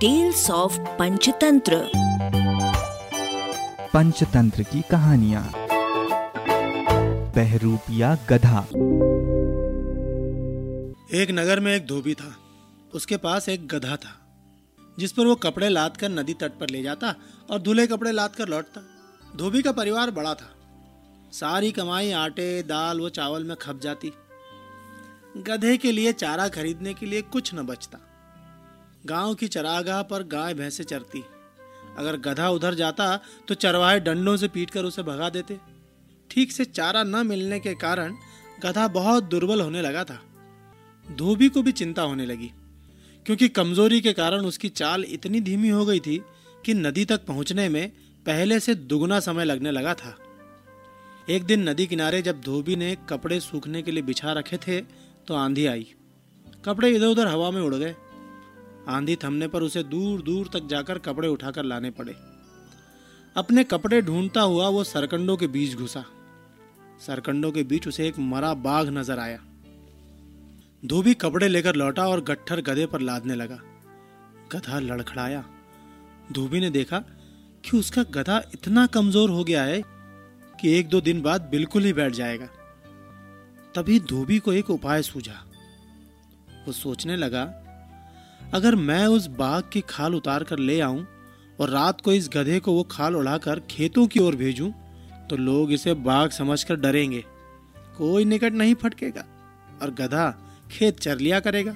Tales of Panchatantra Panchatantra की कहानियाँ। बहरूपिया गधा। एक नगर में एक धोबी था। उसके पास एक गधा था जिस पर वो कपड़े लाद कर नदी तट पर ले जाता और धुले कपड़े लाद कर लौटता। धोबी का परिवार बड़ा था। सारी कमाई आटे दाल व चावल में खप जाती। गधे के लिए चारा खरीदने के लिए कुछ न बचता। गाँव की चरागाह पर गाय भैंसे चरती। अगर गधा उधर जाता तो चरवाहे डंडों से पीटकर उसे भगा देते। ठीक से चारा न मिलने के कारण गधा बहुत दुर्बल होने लगा था। धोबी को भी चिंता होने लगी, क्योंकि कमज़ोरी के कारण उसकी चाल इतनी धीमी हो गई थी कि नदी तक पहुँचने में पहले से दुगना समय लगने लगा था। एक दिन नदी किनारे जब धोबी ने कपड़े सूखने के लिए बिछा रखे थे तो आंधी आई। कपड़े इधर उधर हवा में उड़ गए। आंधी थमने पर उसे दूर दूर तक जाकर कपड़े उठाकर लाने पड़े। अपने कपड़े ढूंढता हुआ वो सरकंडों के बीच घुसा। सरकंडों के बीच उसे एक मरा बाघ नज़र आया। धोबी कपड़े लेकर लौटा और गट्ठर गधे पर लादने लगा। गधा लड़खड़ाया। धोबी ने देखा कि उसका गधा इतना कमज़ोर हो गया है कि एक दो दिन बाद बिल्कुल ही बैठ जाएगा। तभी धोबी को एक उपाय सूझा। वो सोचने लगा अगर मैं उस बाघ की खाल उतार कर ले आऊँ और रात को इस गधे को वो खाल उड़ाकर खेतों की ओर भेजूं तो लोग इसे बाघ समझकर डरेंगे। कोई निकट नहीं फटकेगा और गधा खेत चर लिया करेगा।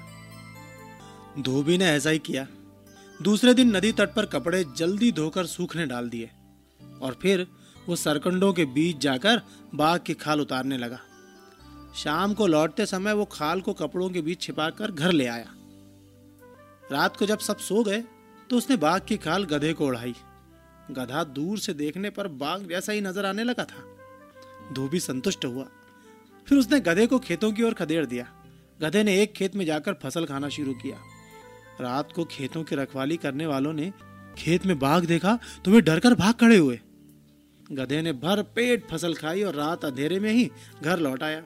धोबी ने ऐसा ही किया। दूसरे दिन नदी तट पर कपड़े जल्दी धोकर सूखने डाल दिए और फिर वो सरकंडों के बीच जाकर बाघ की खाल उतारने लगा। शाम को लौटते समय वो खाल को कपड़ों के बीच छिपाकर घर ले आया। रात को जब सब सो गए तो उसने बाघ की खाल गधे को उड़ाई गधा दूर से देखने पर बाघ जैसा ही नज़र आने लगा था। धोबी संतुष्ट हुआ। फिर उसने गधे को खेतों की ओर खदेड़ दिया। गधे ने एक खेत में जाकर फ़सल खाना शुरू किया। रात को खेतों की रखवाली करने वालों ने खेत में बाघ देखा तो वे डरकर भाग खड़े हुए। गधे ने भर पेट फ़सल खाई और रात अंधेरे में ही घर लौट आया।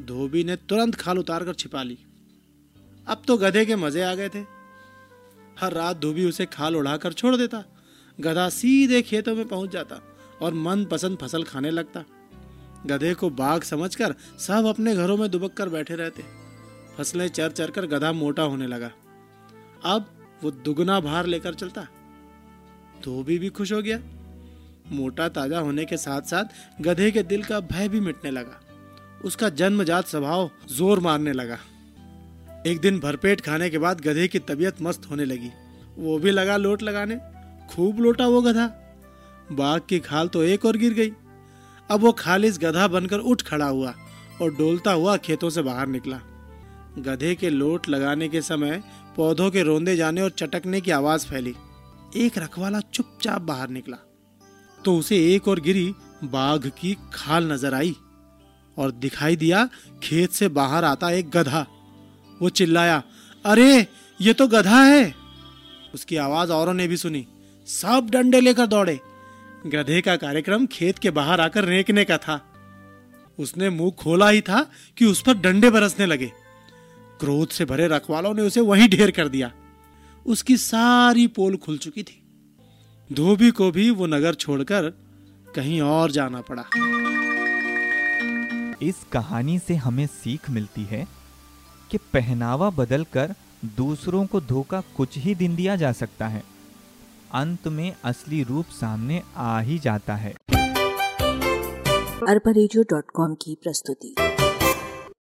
धोबी ने तुरंत खाल उतार कर छिपा ली। अब तो गधे के मज़े आ गए थे। हर रात धोबी उसे खाल उड़ाकर छोड़ देता। गधा सीधे खेतों में पहुँच जाता और मन पसंद फ़सल खाने लगता। गधे को बाघ समझकर सब अपने घरों में दुबक कर बैठे रहते। फ़सलें चर चर कर गधा मोटा होने लगा। अब वो दुगना भार लेकर चलता। धोबी भी खुश हो गया। मोटा ताज़ा होने के साथ साथ गधे के दिल का भय भी मिटने लगा। उसका जन्मजात स्वभाव ज़ोर मारने लगा। एक दिन भरपेट खाने के बाद गधे की तबीयत मस्त होने लगी। वो भी लगा लोट लगाने। खूब लोटा वो गधा। बाघ की खाल तो एक और गिर गई। अब वो खालिस गधा बनकर उठ खड़ा हुआ और डोलता हुआ खेतों से बाहर निकला। गधे के लोट लगाने के समय पौधों के रोंदे जाने और चटकने की आवाज़ फैली। एक रखवाला चुपचाप बाहर निकला। तो उसे एक और गिरी बाघ की खाल नज़र आई और दिखाई दिया, खेत से बाहर आता एक गधा। वो चिल्लाया, अरे, ये तो गधा है! उसकी आवाज़ औरों ने भी सुनी। सब डंडे लेकर दौड़े। गधे का कार्यक्रम खेत के बाहर आकर रेंकने का था। उसने मुँह खोला ही था कि उस पर डंडे बरसने लगे। क्रोध से भरे रखवालों ने उसे वहीं ढेर कर दिया। उसकी सारी पोल खुल चुकी थी। धोबी को भी वो नगर छोड़कर कहीं और जाना पड़ा। इस कहानी से हमें सीख मिलती है कि पहनावा बदलकर दूसरों को धोखा कुछ ही दिन दिया जा सकता है। अंत में असली रूप सामने आ ही जाता है। अरबा की प्रस्तुति।